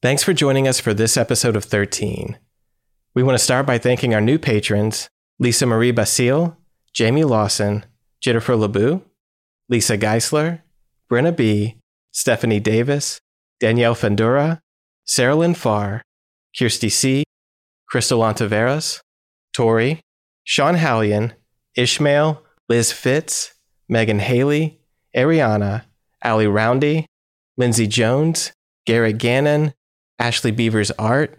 Thanks for joining us for this episode of 13. We want to start by thanking our new patrons Lisa Marie Basile, Jamie Lawson, Jennifer LeBou, Lisa Geisler, Brenna B., Stephanie Davis, Danielle Fendura, Sarah Lynn Farr, Kirsty C., Crystal Ontiveros, Tori, Sean Hallion, Ishmael, Liz Fitz, Megan Haley, Ariana, Ali Roundy, Lindsay Jones, Garrett Gannon, Ashley Beavers Art,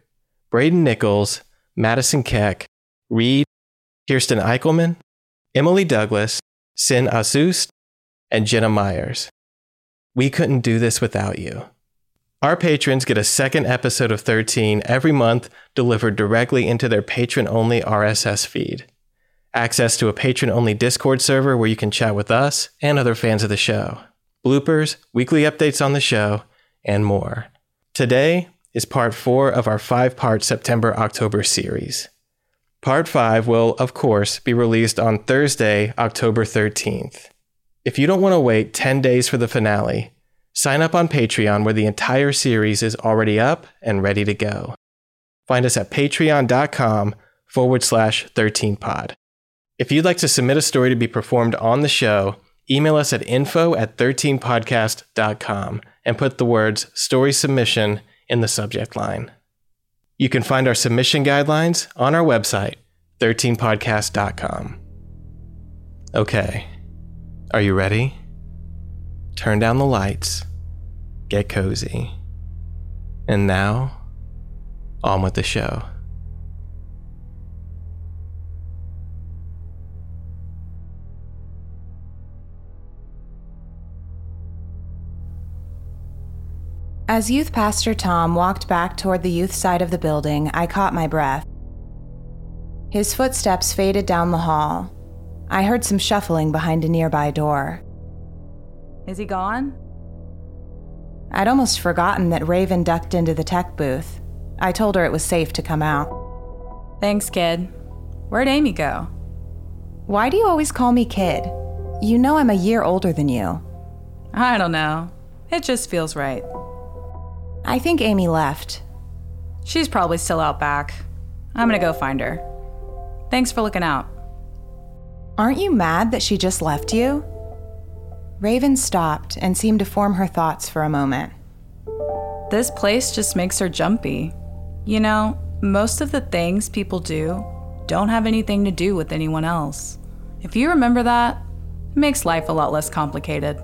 Braden Nichols, Madison Keck, Reed, Kirsten Eichelman, Emily Douglas, Sin Asust, and Jenna Myers. We couldn't do this without you. Our patrons get a second episode of 13 every month delivered directly into their patron only RSS feed access to a patron only Discord server where you can chat with us and other fans of the show, bloopers, weekly updates on the show, and more. Today is part four of our five part September October series. Part five will, of course, be released on Thursday, October 13th. If you don't want to wait 10 days for the finale, sign up on Patreon where the entire series is already up and ready to go. Find us at patreon.com forward slash 13pod. If you'd like to submit a story to be performed on the show, email us at info at 13podcast.com and put the words story submission in the subject line. You can find our submission guidelines on our website, 13podcast.com. Okay, are you ready? Turn down the lights, get cozy. And now, on with the show. As youth pastor Tom walked back toward the youth side of the building, I caught my breath. His footsteps faded down the hall. I heard some shuffling behind a nearby door. Is he gone? I'd almost forgotten that Raven ducked into the tech booth. I told her it was safe to come out. Thanks, kid. Where'd Amy go? Why do you always call me kid? You know I'm a year older than you. I don't know. It just feels right. I think Amy left. She's probably still out back. I'm gonna go find her. Thanks for looking out. Aren't you mad that she just left you? Raven stopped and seemed to form her thoughts for a moment. This place just makes her jumpy. You know, most of the things people do don't have anything to do with anyone else. If you remember that, it makes life a lot less complicated.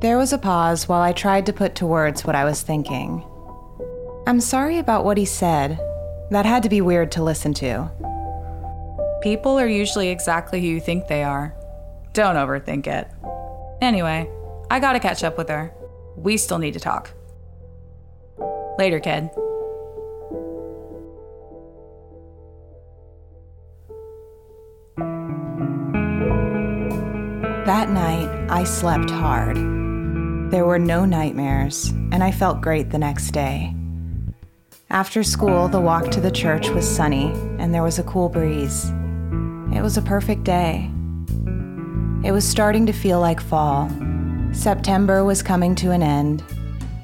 There was a pause while I tried to put to words what I was thinking. I'm sorry about what he said. That had to be weird to listen to. People are usually exactly who you think they are. Don't overthink it. Anyway, I gotta catch up with her. We still need to talk. Later, kid. That night, I slept hard. There were no nightmares, and I felt great the next day. After school, the walk to the church was sunny, and there was a cool breeze. It was a perfect day. It was starting to feel like fall. September was coming to an end,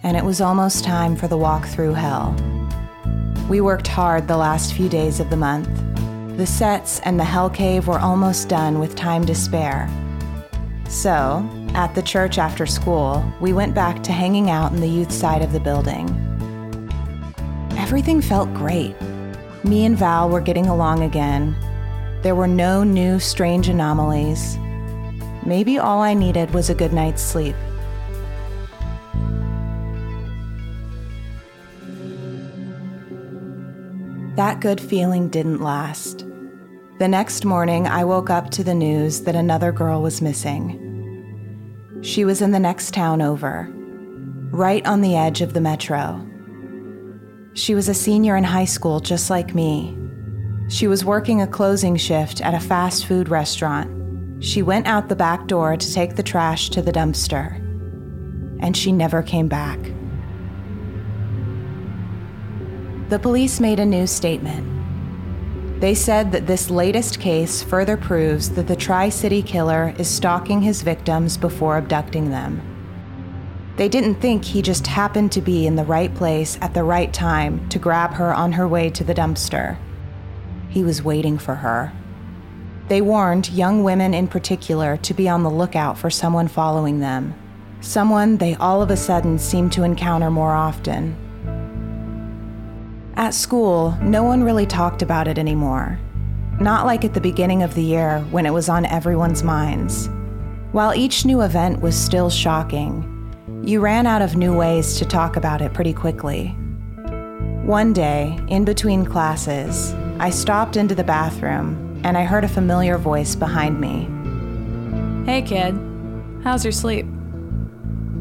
and it was almost time for the walk through hell. We worked hard the last few days of the month. The sets and the Hell Cave were almost done with time to spare. So, at the church after school, we went back to hanging out in the youth side of the building. Everything felt great. Me and Val were getting along again. There were no new strange anomalies. Maybe all I needed was a good night's sleep. That good feeling didn't last. The next morning, I woke up to the news that another girl was missing. She was in the next town over. right on the edge of the metro. She was a senior in high school, just like me. She was working a closing shift at a fast food restaurant. She went out the back door to take the trash to the dumpster, and she never came back. The police made a new statement. They said that this latest case further proves that the Tri City killer is stalking his victims before abducting them. They didn't think he just happened to be in the right place at the right time to grab her on her way to the dumpster. He was waiting for her. They warned young women in particular to be on the lookout for someone following them, someone they all of a sudden seemed to encounter more often. At school, no one really talked about it anymore. Not like at the beginning of the year when it was on everyone's minds. While each new event was still shocking, you ran out of new ways to talk about it pretty quickly. One day, in between classes, I stopped into the bathroom and I heard a familiar voice behind me. Hey, kid. How's your sleep?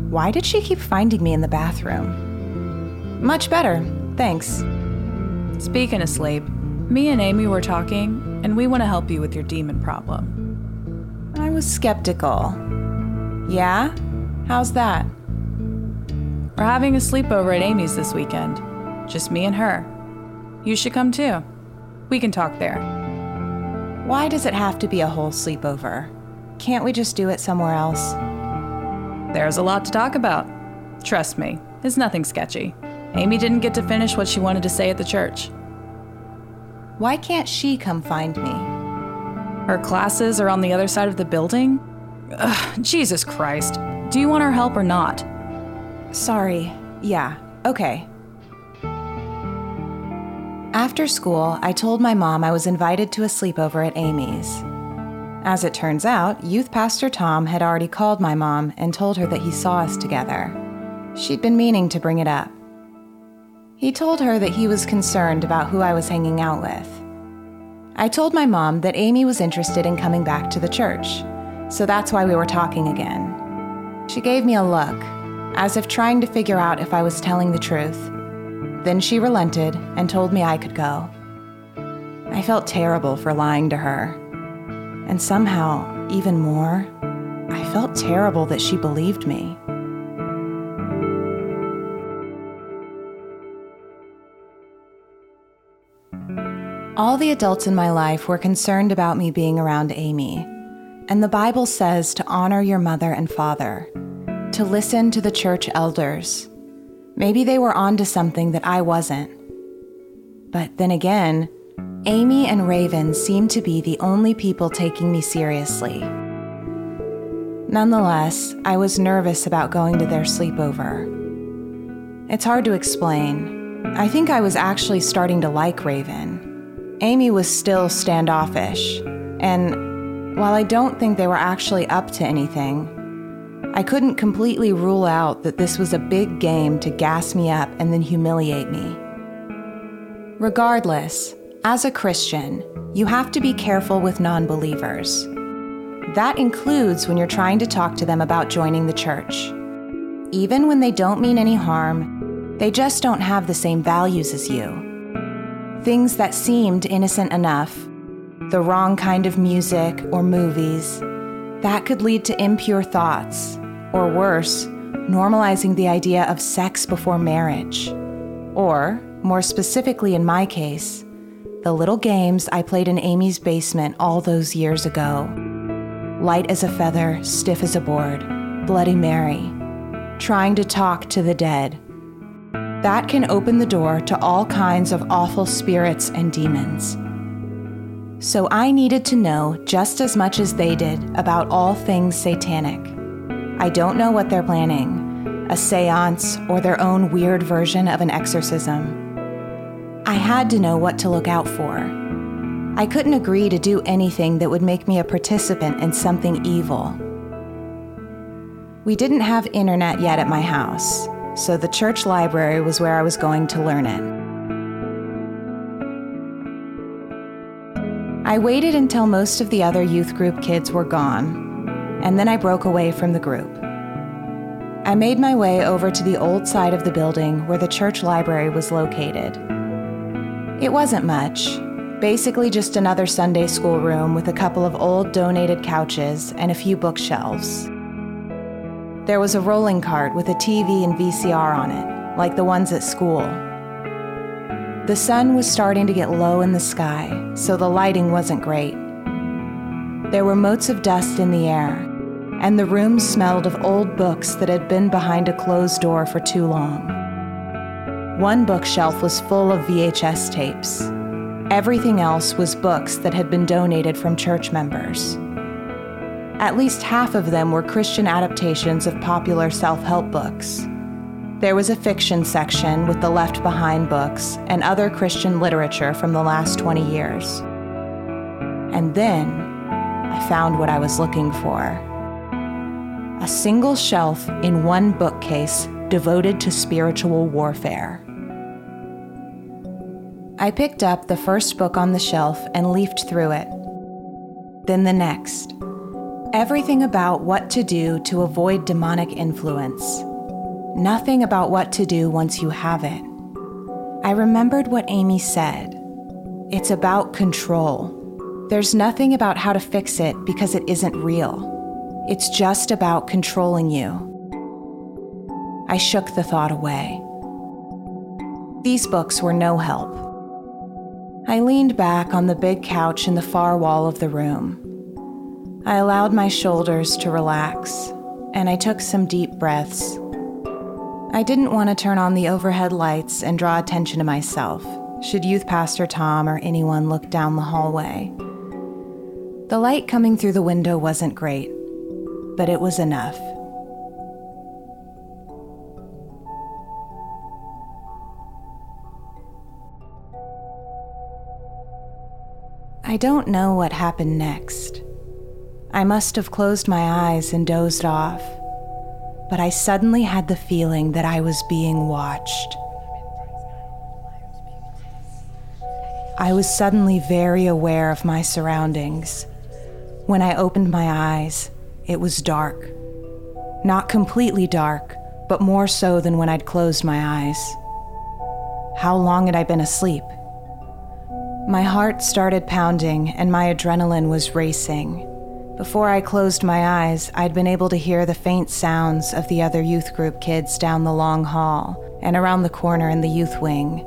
Why did she keep finding me in the bathroom? Much better, thanks. Speaking of sleep, me and Amy were talking, and we want to help you with your demon problem. I was skeptical. Yeah? How's that? We're having a sleepover at Amy's this weekend. Just me and her. You should come too. We can talk there. Why does it have to be a whole sleepover? Can't we just do it somewhere else? There's a lot to talk about. Trust me, it's nothing sketchy. Amy didn't get to finish what she wanted to say at the church. Why can't she come find me? Her classes are on the other side of the building? Ugh, Jesus Christ. Do you want her help or not? Sorry. Yeah, okay. After school, I told my mom I was invited to a sleepover at Amy's. As it turns out, youth pastor Tom had already called my mom and told her that he saw us together. She'd been meaning to bring it up. He told her that he was concerned about who I was hanging out with. I told my mom that Amy was interested in coming back to the church, so that's why we were talking again. She gave me a look, as if trying to figure out if I was telling the truth. Then she relented and told me I could go. I felt terrible for lying to her. And somehow, even more, I felt terrible that she believed me. All the adults in my life were concerned about me being around Amy. And the Bible says to honor your mother and father to listen to the church elders. Maybe they were onto something that I wasn't. But then again, Amy and Raven seemed to be the only people taking me seriously. Nonetheless, I was nervous about going to their sleepover. It's hard to explain. I think I was actually starting to like Raven. Amy was still standoffish, and while I don't think they were actually up to anything, I couldn't completely rule out that this was a big game to gas me up and then humiliate me. Regardless, as a Christian, you have to be careful with non believers. That includes when you're trying to talk to them about joining the church. Even when they don't mean any harm, they just don't have the same values as you. Things that seemed innocent enough, the wrong kind of music or movies, that could lead to impure thoughts or worse, normalizing the idea of sex before marriage. Or, more specifically in my case, the little games I played in Amy's basement all those years ago. Light as a feather, stiff as a board, Bloody Mary, trying to talk to the dead. That can open the door to all kinds of awful spirits and demons. So I needed to know just as much as they did about all things satanic. I don't know what they're planning a seance or their own weird version of an exorcism. I had to know what to look out for. I couldn't agree to do anything that would make me a participant in something evil. We didn't have internet yet at my house, so the church library was where I was going to learn it. I waited until most of the other youth group kids were gone and then I broke away from the group. I made my way over to the old side of the building where the church library was located. It wasn't much, basically just another Sunday school room with a couple of old donated couches and a few bookshelves. There was a rolling cart with a TV and VCR on it, like the ones at school. The sun was starting to get low in the sky, so the lighting wasn't great. There were motes of dust in the air, and the room smelled of old books that had been behind a closed door for too long. One bookshelf was full of VHS tapes. Everything else was books that had been donated from church members. At least half of them were Christian adaptations of popular self help books. There was a fiction section with the Left Behind books and other Christian literature from the last 20 years. And then I found what I was looking for a single shelf in one bookcase devoted to spiritual warfare. I picked up the first book on the shelf and leafed through it. Then the next. Everything about what to do to avoid demonic influence. Nothing about what to do once you have it. I remembered what Amy said. It's about control. There's nothing about how to fix it because it isn't real. It's just about controlling you. I shook the thought away. These books were no help. I leaned back on the big couch in the far wall of the room. I allowed my shoulders to relax, and I took some deep breaths. I didn't want to turn on the overhead lights and draw attention to myself, should Youth Pastor Tom or anyone look down the hallway. The light coming through the window wasn't great, but it was enough. I don't know what happened next. I must have closed my eyes and dozed off, but I suddenly had the feeling that I was being watched. I was suddenly very aware of my surroundings. When I opened my eyes, it was dark. Not completely dark, but more so than when I'd closed my eyes. How long had I been asleep? My heart started pounding and my adrenaline was racing. Before I closed my eyes, I'd been able to hear the faint sounds of the other youth group kids down the long hall and around the corner in the youth wing.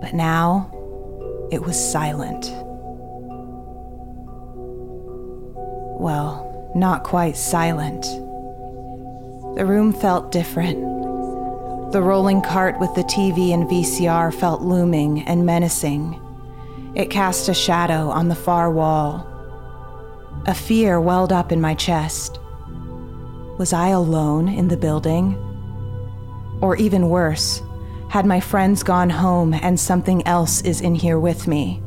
But now, it was silent. Well, not quite silent. The room felt different. The rolling cart with the TV and VCR felt looming and menacing. It cast a shadow on the far wall. A fear welled up in my chest. Was I alone in the building? Or even worse, had my friends gone home and something else is in here with me?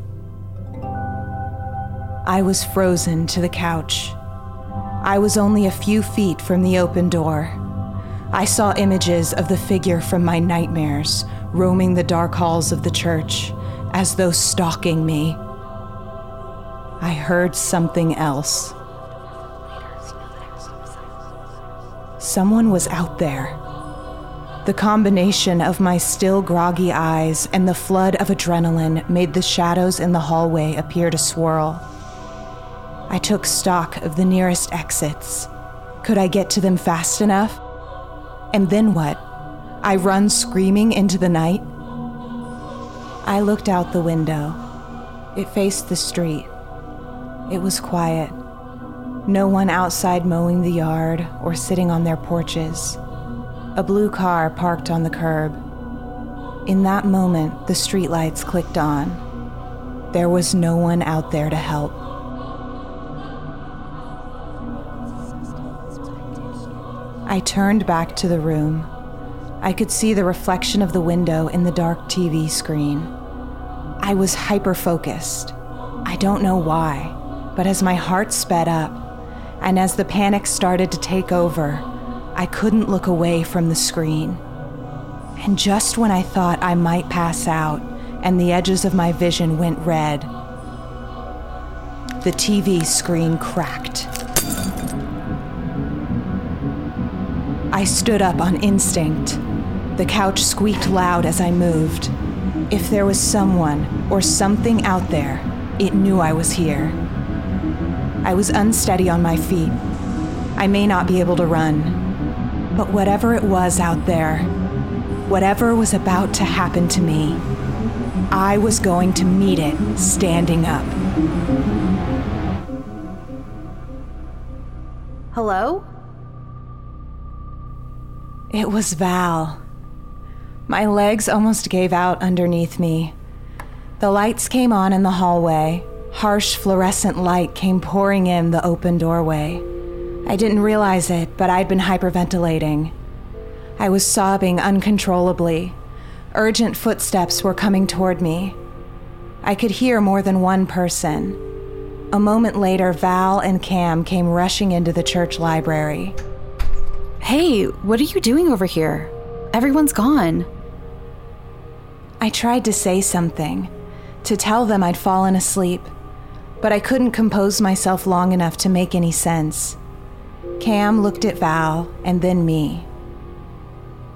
I was frozen to the couch. I was only a few feet from the open door. I saw images of the figure from my nightmares roaming the dark halls of the church as though stalking me. I heard something else. Someone was out there. The combination of my still groggy eyes and the flood of adrenaline made the shadows in the hallway appear to swirl. I took stock of the nearest exits. Could I get to them fast enough? And then what? I run screaming into the night? I looked out the window. It faced the street. It was quiet. No one outside mowing the yard or sitting on their porches. A blue car parked on the curb. In that moment, the streetlights clicked on. There was no one out there to help. I turned back to the room. I could see the reflection of the window in the dark TV screen. I was hyper focused. I don't know why, but as my heart sped up, and as the panic started to take over, I couldn't look away from the screen. And just when I thought I might pass out and the edges of my vision went red, the TV screen cracked. I stood up on instinct. The couch squeaked loud as I moved. If there was someone or something out there, it knew I was here. I was unsteady on my feet. I may not be able to run. But whatever it was out there, whatever was about to happen to me, I was going to meet it standing up. Hello? It was Val. My legs almost gave out underneath me. The lights came on in the hallway. Harsh fluorescent light came pouring in the open doorway. I didn't realize it, but I'd been hyperventilating. I was sobbing uncontrollably. Urgent footsteps were coming toward me. I could hear more than one person. A moment later, Val and Cam came rushing into the church library. Hey, what are you doing over here? Everyone's gone. I tried to say something, to tell them I'd fallen asleep, but I couldn't compose myself long enough to make any sense. Cam looked at Val and then me.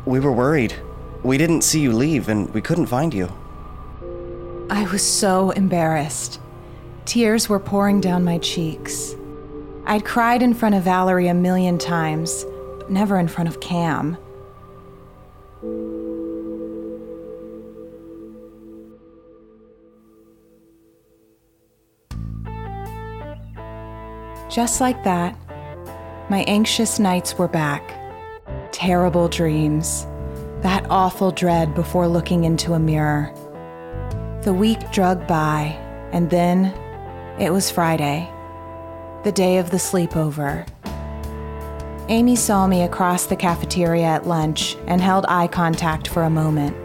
We were worried. We didn't see you leave and we couldn't find you. I was so embarrassed. Tears were pouring down my cheeks. I'd cried in front of Valerie a million times, but never in front of Cam. Just like that, my anxious nights were back. Terrible dreams. That awful dread before looking into a mirror. The week dragged by, and then it was Friday, the day of the sleepover. Amy saw me across the cafeteria at lunch and held eye contact for a moment,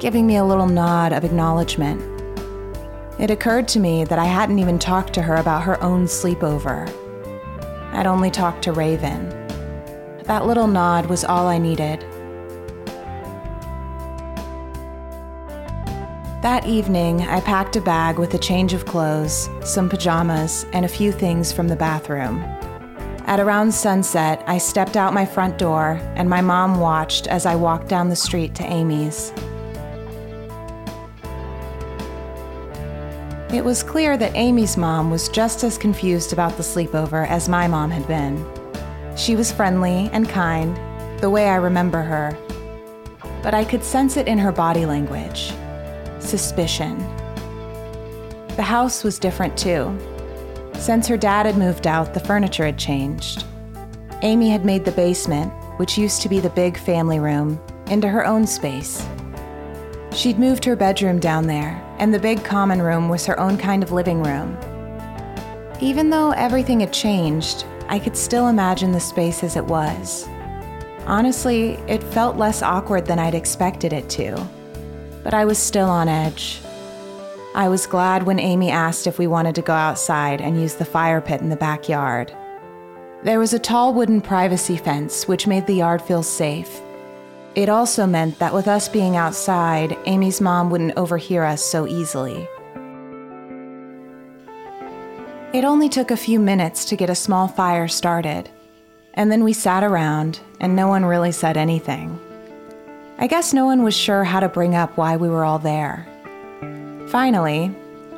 giving me a little nod of acknowledgement. It occurred to me that I hadn't even talked to her about her own sleepover. I'd only talked to Raven. That little nod was all I needed. That evening, I packed a bag with a change of clothes, some pajamas, and a few things from the bathroom. At around sunset, I stepped out my front door, and my mom watched as I walked down the street to Amy's. It was clear that Amy's mom was just as confused about the sleepover as my mom had been. She was friendly and kind, the way I remember her, but I could sense it in her body language suspicion. The house was different too. Since her dad had moved out, the furniture had changed. Amy had made the basement, which used to be the big family room, into her own space. She'd moved her bedroom down there, and the big common room was her own kind of living room. Even though everything had changed, I could still imagine the space as it was. Honestly, it felt less awkward than I'd expected it to, but I was still on edge. I was glad when Amy asked if we wanted to go outside and use the fire pit in the backyard. There was a tall wooden privacy fence which made the yard feel safe, it also meant that with us being outside, Amy's mom wouldn't overhear us so easily. It only took a few minutes to get a small fire started, and then we sat around, and no one really said anything. I guess no one was sure how to bring up why we were all there. Finally,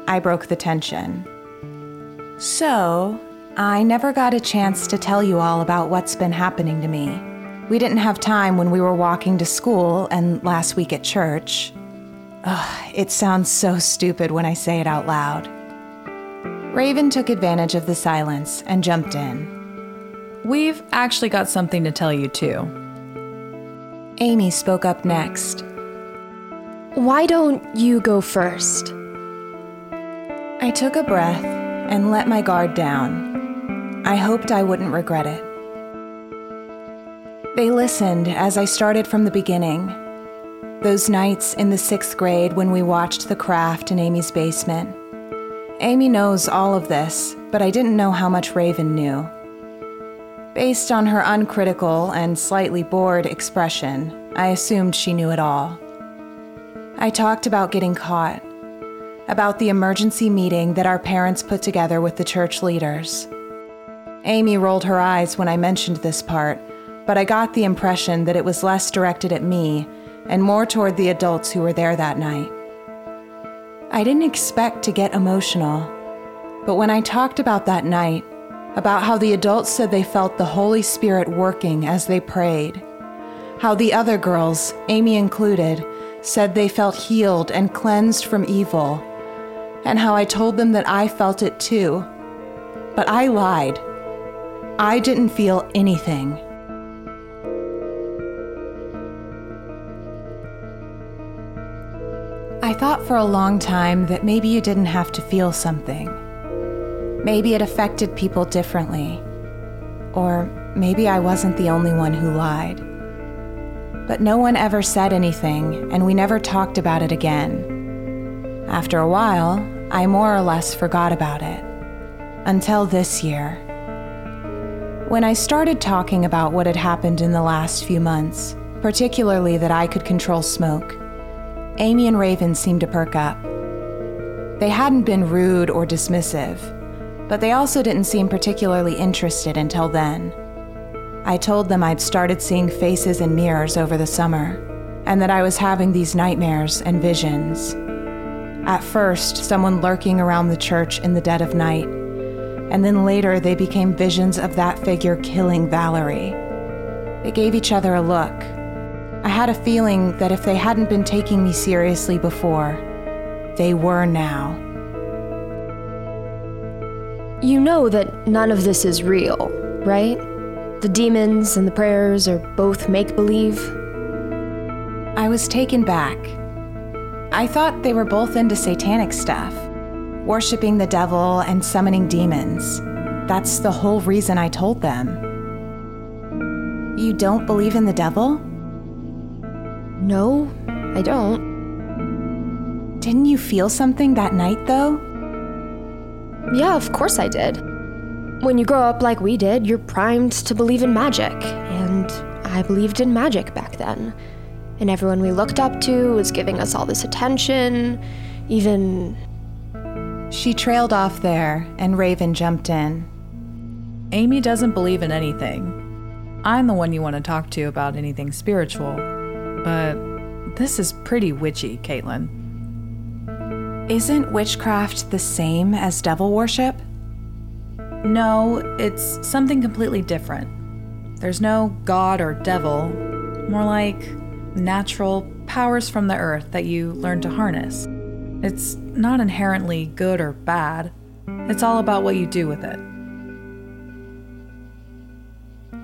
I broke the tension. So, I never got a chance to tell you all about what's been happening to me. We didn't have time when we were walking to school and last week at church. Ugh, it sounds so stupid when I say it out loud. Raven took advantage of the silence and jumped in. We've actually got something to tell you, too. Amy spoke up next. Why don't you go first? I took a breath and let my guard down. I hoped I wouldn't regret it. They listened as I started from the beginning. Those nights in the sixth grade when we watched The Craft in Amy's basement. Amy knows all of this, but I didn't know how much Raven knew. Based on her uncritical and slightly bored expression, I assumed she knew it all. I talked about getting caught, about the emergency meeting that our parents put together with the church leaders. Amy rolled her eyes when I mentioned this part, but I got the impression that it was less directed at me and more toward the adults who were there that night. I didn't expect to get emotional, but when I talked about that night, about how the adults said they felt the Holy Spirit working as they prayed, how the other girls, Amy included, said they felt healed and cleansed from evil, and how I told them that I felt it too. But I lied. I didn't feel anything. I thought for a long time that maybe you didn't have to feel something. Maybe it affected people differently. Or maybe I wasn't the only one who lied. But no one ever said anything, and we never talked about it again. After a while, I more or less forgot about it. Until this year. When I started talking about what had happened in the last few months, particularly that I could control smoke, Amy and Raven seemed to perk up. They hadn't been rude or dismissive, but they also didn't seem particularly interested until then. I told them I'd started seeing faces in mirrors over the summer, and that I was having these nightmares and visions. At first, someone lurking around the church in the dead of night, and then later they became visions of that figure killing Valerie. They gave each other a look, I had a feeling that if they hadn't been taking me seriously before, they were now. You know that none of this is real, right? The demons and the prayers are both make believe. I was taken back. I thought they were both into satanic stuff, worshiping the devil and summoning demons. That's the whole reason I told them. You don't believe in the devil? No, I don't. Didn't you feel something that night, though? Yeah, of course I did. When you grow up like we did, you're primed to believe in magic, and I believed in magic back then. And everyone we looked up to was giving us all this attention, even. She trailed off there, and Raven jumped in. Amy doesn't believe in anything. I'm the one you want to talk to about anything spiritual but this is pretty witchy, Caitlin. Isn't witchcraft the same as devil worship? No, it's something completely different. There's no god or devil, more like natural powers from the earth that you learn to harness. It's not inherently good or bad, it's all about what you do with it.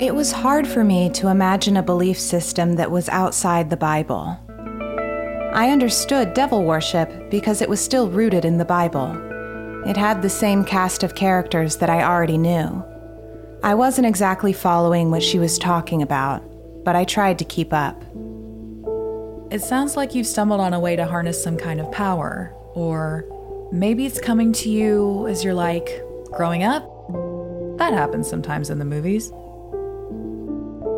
It was hard for me to imagine a belief system that was outside the Bible. I understood devil worship because it was still rooted in the Bible. It had the same cast of characters that I already knew. I wasn't exactly following what she was talking about, but I tried to keep up. It sounds like you've stumbled on a way to harness some kind of power, or maybe it's coming to you as you're like growing up. That happens sometimes in the movies.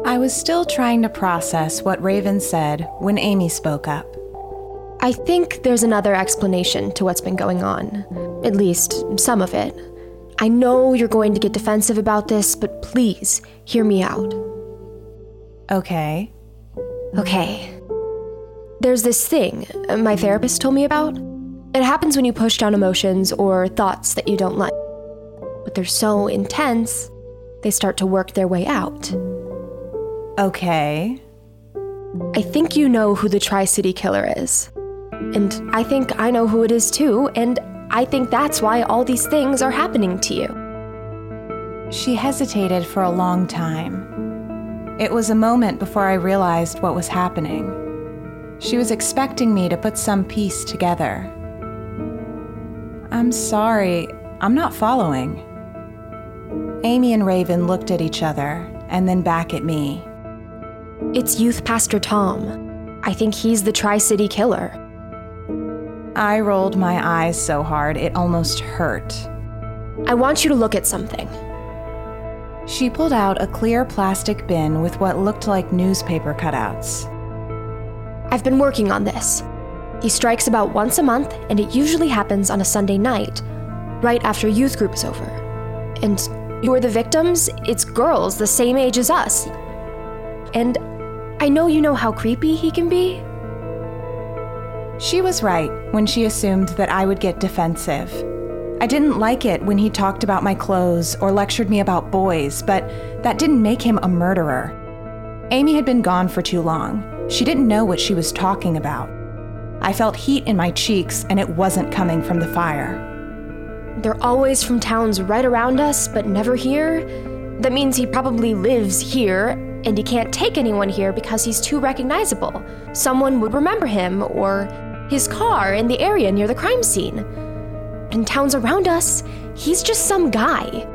I was still trying to process what Raven said when Amy spoke up. I think there's another explanation to what's been going on. At least, some of it. I know you're going to get defensive about this, but please, hear me out. Okay. Okay. There's this thing uh, my therapist told me about. It happens when you push down emotions or thoughts that you don't like. But they're so intense, they start to work their way out. Okay. I think you know who the Tri City Killer is. And I think I know who it is too, and I think that's why all these things are happening to you. She hesitated for a long time. It was a moment before I realized what was happening. She was expecting me to put some piece together. I'm sorry, I'm not following. Amy and Raven looked at each other and then back at me. It's Youth Pastor Tom. I think he's the Tri City Killer. I rolled my eyes so hard it almost hurt. I want you to look at something. She pulled out a clear plastic bin with what looked like newspaper cutouts. I've been working on this. He strikes about once a month, and it usually happens on a Sunday night, right after youth group is over. And who are the victims? It's girls the same age as us. and I know you know how creepy he can be. She was right when she assumed that I would get defensive. I didn't like it when he talked about my clothes or lectured me about boys, but that didn't make him a murderer. Amy had been gone for too long. She didn't know what she was talking about. I felt heat in my cheeks, and it wasn't coming from the fire. They're always from towns right around us, but never here. That means he probably lives here, and he can't take anyone here because he's too recognizable. Someone would remember him, or his car in the area near the crime scene. But in towns around us, he's just some guy.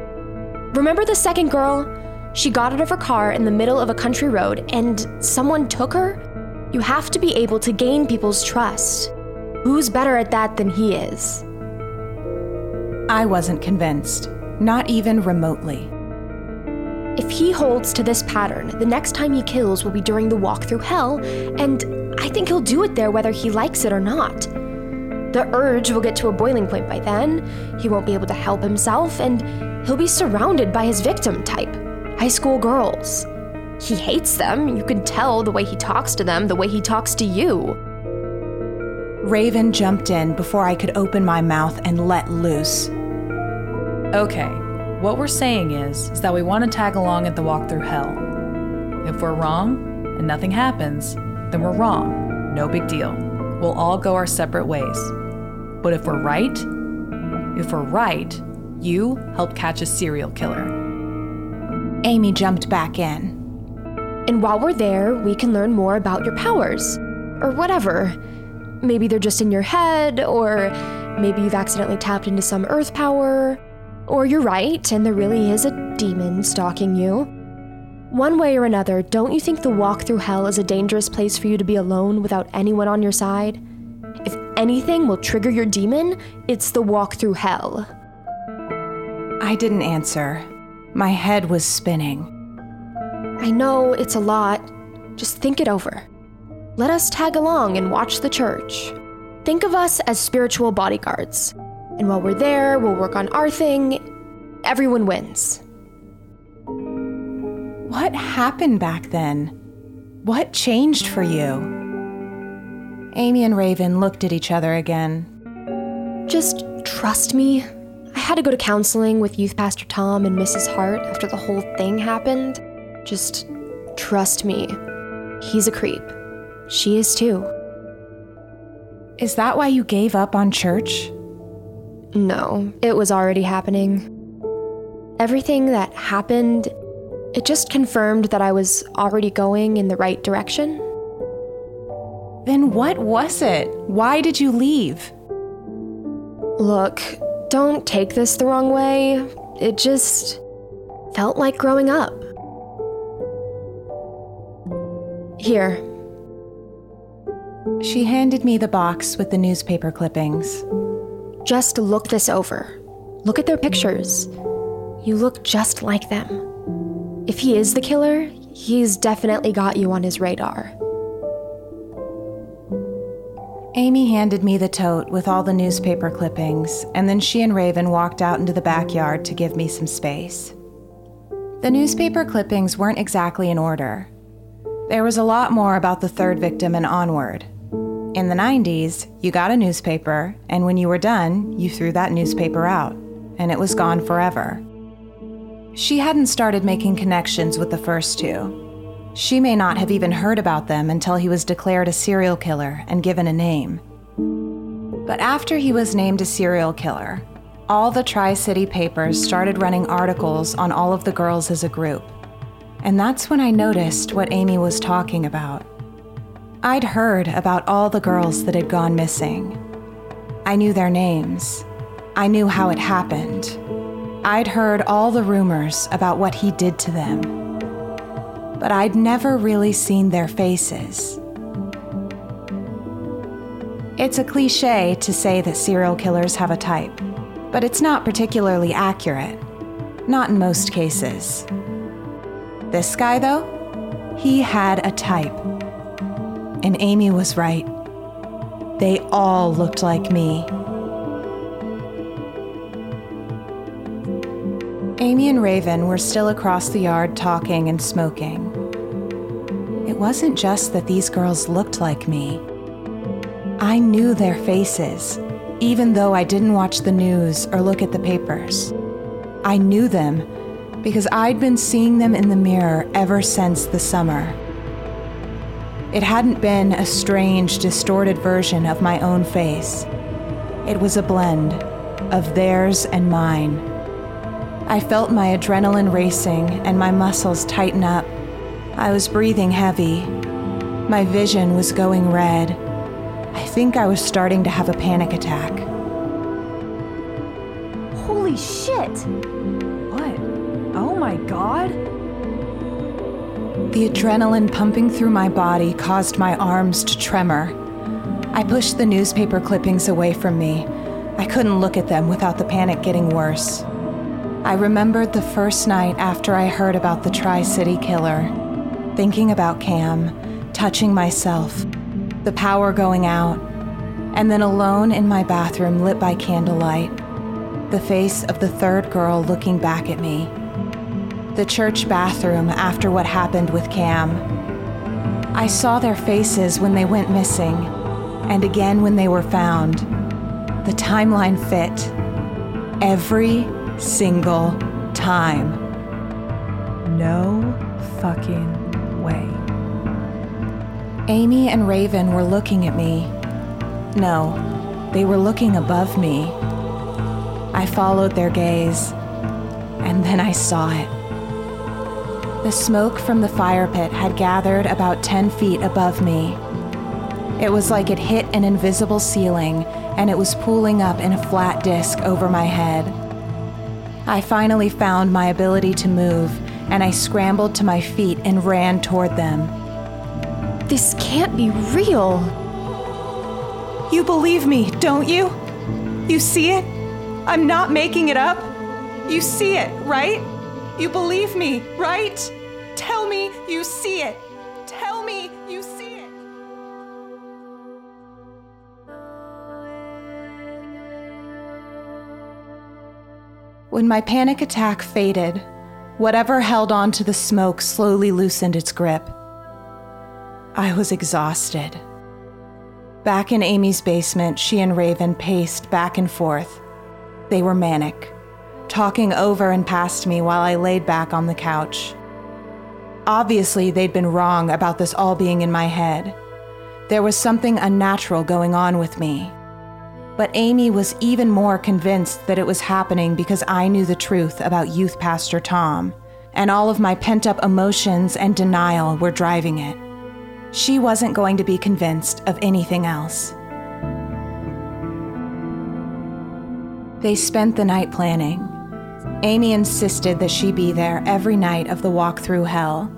Remember the second girl? She got out of her car in the middle of a country road and someone took her? You have to be able to gain people's trust. Who's better at that than he is? I wasn't convinced, not even remotely. If he holds to this pattern, the next time he kills will be during the walk through hell, and I think he'll do it there whether he likes it or not. The urge will get to a boiling point by then, he won't be able to help himself, and he'll be surrounded by his victim type high school girls. He hates them, you can tell the way he talks to them, the way he talks to you. Raven jumped in before I could open my mouth and let loose. Okay, what we're saying is, is that we want to tag along at the walk through hell. If we're wrong and nothing happens, then we're wrong. No big deal. We'll all go our separate ways. But if we're right, if we're right, you help catch a serial killer. Amy jumped back in. And while we're there, we can learn more about your powers. Or whatever. Maybe they're just in your head, or maybe you've accidentally tapped into some earth power. Or you're right, and there really is a demon stalking you. One way or another, don't you think the walk through hell is a dangerous place for you to be alone without anyone on your side? If anything will trigger your demon, it's the walk through hell. I didn't answer. My head was spinning. I know it's a lot. Just think it over. Let us tag along and watch the church. Think of us as spiritual bodyguards. And while we're there, we'll work on our thing. Everyone wins. What happened back then? What changed for you? Amy and Raven looked at each other again. Just trust me. I had to go to counseling with Youth Pastor Tom and Mrs. Hart after the whole thing happened. Just trust me. He's a creep. She is too. Is that why you gave up on church? No, it was already happening. Everything that happened, it just confirmed that I was already going in the right direction. Then what was it? Why did you leave? Look, don't take this the wrong way. It just felt like growing up. Here. She handed me the box with the newspaper clippings. Just look this over. Look at their pictures. You look just like them. If he is the killer, he's definitely got you on his radar. Amy handed me the tote with all the newspaper clippings, and then she and Raven walked out into the backyard to give me some space. The newspaper clippings weren't exactly in order. There was a lot more about the third victim and onward. In the 90s, you got a newspaper, and when you were done, you threw that newspaper out, and it was gone forever. She hadn't started making connections with the first two. She may not have even heard about them until he was declared a serial killer and given a name. But after he was named a serial killer, all the Tri City papers started running articles on all of the girls as a group. And that's when I noticed what Amy was talking about. I'd heard about all the girls that had gone missing. I knew their names. I knew how it happened. I'd heard all the rumors about what he did to them. But I'd never really seen their faces. It's a cliche to say that serial killers have a type, but it's not particularly accurate. Not in most cases. This guy, though, he had a type. And Amy was right. They all looked like me. Amy and Raven were still across the yard talking and smoking. It wasn't just that these girls looked like me. I knew their faces, even though I didn't watch the news or look at the papers. I knew them because I'd been seeing them in the mirror ever since the summer. It hadn't been a strange, distorted version of my own face. It was a blend of theirs and mine. I felt my adrenaline racing and my muscles tighten up. I was breathing heavy. My vision was going red. I think I was starting to have a panic attack. Holy shit! What? Oh my god? The adrenaline pumping through my body caused my arms to tremor. I pushed the newspaper clippings away from me. I couldn't look at them without the panic getting worse. I remembered the first night after I heard about the Tri City killer, thinking about Cam, touching myself, the power going out, and then alone in my bathroom lit by candlelight, the face of the third girl looking back at me. The church bathroom after what happened with Cam. I saw their faces when they went missing, and again when they were found. The timeline fit. Every single time. No fucking way. Amy and Raven were looking at me. No, they were looking above me. I followed their gaze, and then I saw it. The smoke from the fire pit had gathered about 10 feet above me. It was like it hit an invisible ceiling and it was pooling up in a flat disc over my head. I finally found my ability to move and I scrambled to my feet and ran toward them. This can't be real. You believe me, don't you? You see it? I'm not making it up. You see it, right? You believe me, right? Tell me you see it. Tell me you see it. When my panic attack faded, whatever held on to the smoke slowly loosened its grip. I was exhausted. Back in Amy's basement, she and Raven paced back and forth. They were manic, talking over and past me while I laid back on the couch. Obviously, they'd been wrong about this all being in my head. There was something unnatural going on with me. But Amy was even more convinced that it was happening because I knew the truth about youth pastor Tom, and all of my pent up emotions and denial were driving it. She wasn't going to be convinced of anything else. They spent the night planning. Amy insisted that she be there every night of the walk through hell.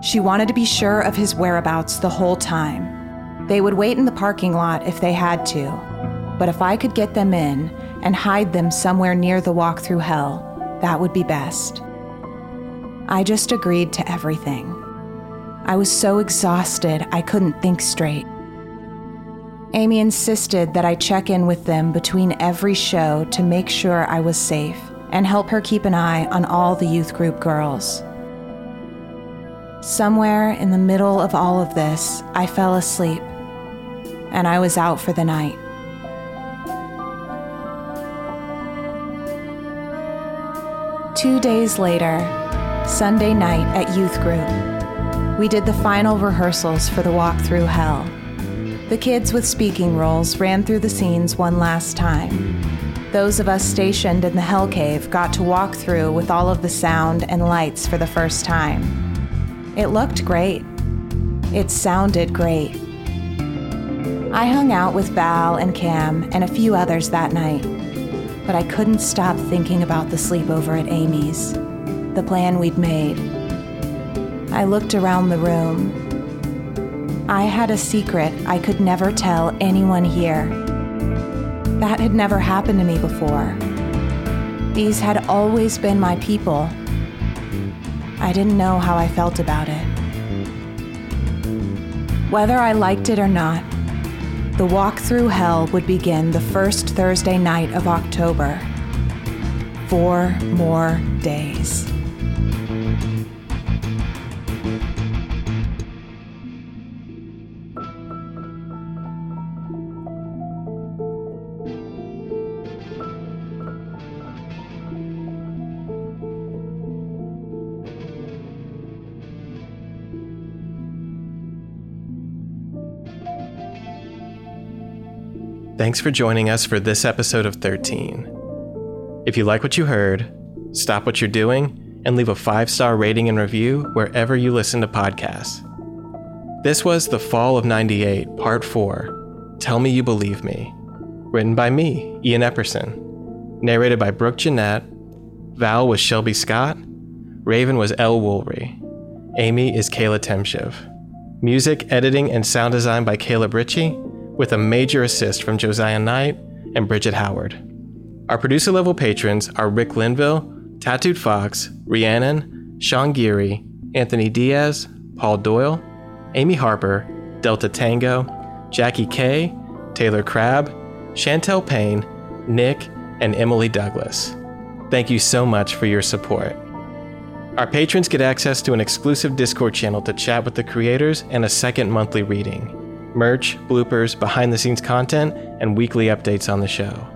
She wanted to be sure of his whereabouts the whole time. They would wait in the parking lot if they had to, but if I could get them in and hide them somewhere near the walk through hell, that would be best. I just agreed to everything. I was so exhausted I couldn't think straight. Amy insisted that I check in with them between every show to make sure I was safe and help her keep an eye on all the youth group girls. Somewhere in the middle of all of this, I fell asleep, and I was out for the night. Two days later, Sunday night at youth group, we did the final rehearsals for the walk through hell. The kids with speaking roles ran through the scenes one last time. Those of us stationed in the Hell Cave got to walk through with all of the sound and lights for the first time. It looked great. It sounded great. I hung out with Val and Cam and a few others that night, but I couldn't stop thinking about the sleepover at Amy's, the plan we'd made. I looked around the room. I had a secret I could never tell anyone here. That had never happened to me before. These had always been my people. I didn't know how I felt about it. Whether I liked it or not, the walk through hell would begin the first Thursday night of October. Four more days. Thanks for joining us for this episode of 13. If you like what you heard, stop what you're doing and leave a five star rating and review wherever you listen to podcasts. This was The Fall of 98, Part 4 Tell Me You Believe Me, written by me, Ian Epperson, narrated by Brooke Jeanette. Val was Shelby Scott, Raven was Elle Woolry, Amy is Kayla Temshiv. Music, editing, and sound design by Caleb Ritchie, with a major assist from Josiah Knight and Bridget Howard. Our producer level patrons are Rick Linville, Tattooed Fox, Rhiannon, Sean Geary, Anthony Diaz, Paul Doyle, Amy Harper, Delta Tango, Jackie Kay, Taylor Crabb, Chantel Payne, Nick, and Emily Douglas. Thank you so much for your support. Our patrons get access to an exclusive Discord channel to chat with the creators and a second monthly reading, merch, bloopers, behind the scenes content, and weekly updates on the show.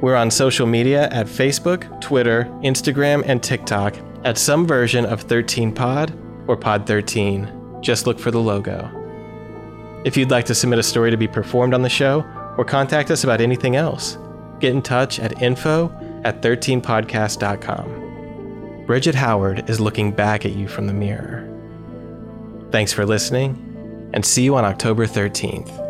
We're on social media at Facebook, Twitter, Instagram, and TikTok at some version of 13pod or Pod13. Just look for the logo. If you'd like to submit a story to be performed on the show or contact us about anything else, get in touch at info at 13podcast.com. Bridget Howard is looking back at you from the mirror. Thanks for listening, and see you on October 13th.